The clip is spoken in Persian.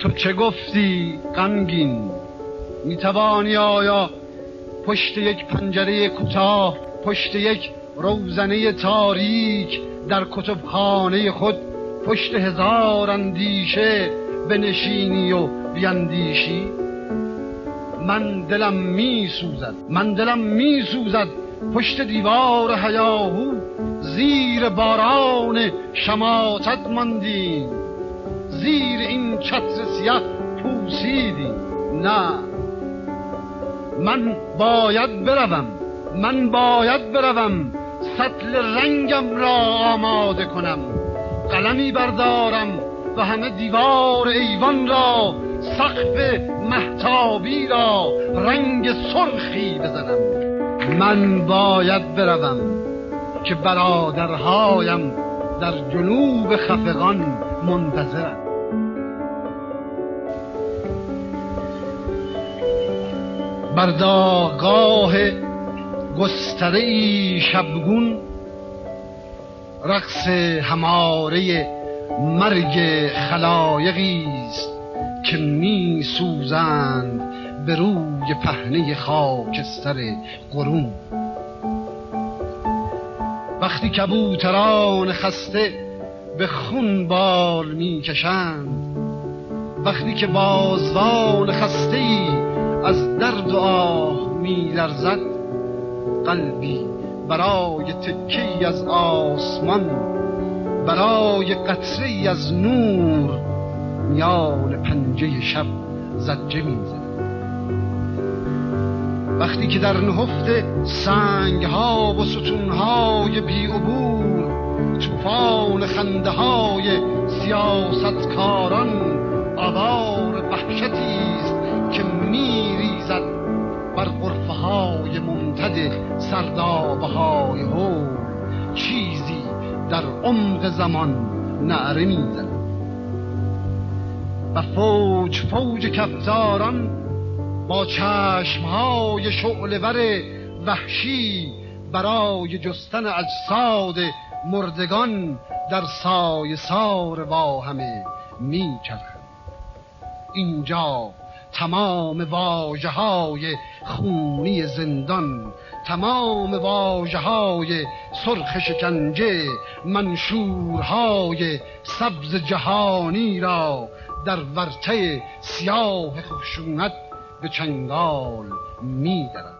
تو چه گفتی غمگین؟ می‌توانی آیا پشت یک پنجره کوتاه پشت یک روزنه تاریک در کتبخانه خود پشت هزار اندیشه بنشینی و بیندیشی؟ من دلم می سوزد من دلم می سوزد پشت دیوار هیاهو زیر باران شماتت ماندیم. زیر این چتر سیاه پوسیدیم نه. من باید بروم. من باید بروم. سطل رنگم را آماده کنم. قلمی بردارم و همه دیوار ایوان را سقف محتابی را رنگ سرخی بزنم. من باید بروم که برادرهایم در جنوب خفقان منتظرم بر داغگاه گستره شبگون رقص هماره مرگ خلایقی است که می سوزند به روی پهنه خاکستر قرون. وقتی کبوتران خسته به خون بال می‌کشند. وقتی که بازوان خسته ای از درد و آه میلرزد قلبی برای تکی از آسمان برای قطره از نور میان پنجه شب زجه می‌زد وقتی که در نهفت سنگ ها و ستون های بی عبور خنده های سیاستکاران آوار وحشتی است که میریزد بر قرفه های ممتد سردابه های هول چیزی در عمق زمان نعره می‌زد و فوج فوج کفتاران با چشمهای شعلور وحشی برای جستن اجساد مردگان در سای سار واهمه میچرخند اینجا تمام واجه های خونی زندان تمام واجه های سرخ شکنجه منشورهای سبز جهانی را در ورته سیاه خشونت به چنگال میدرد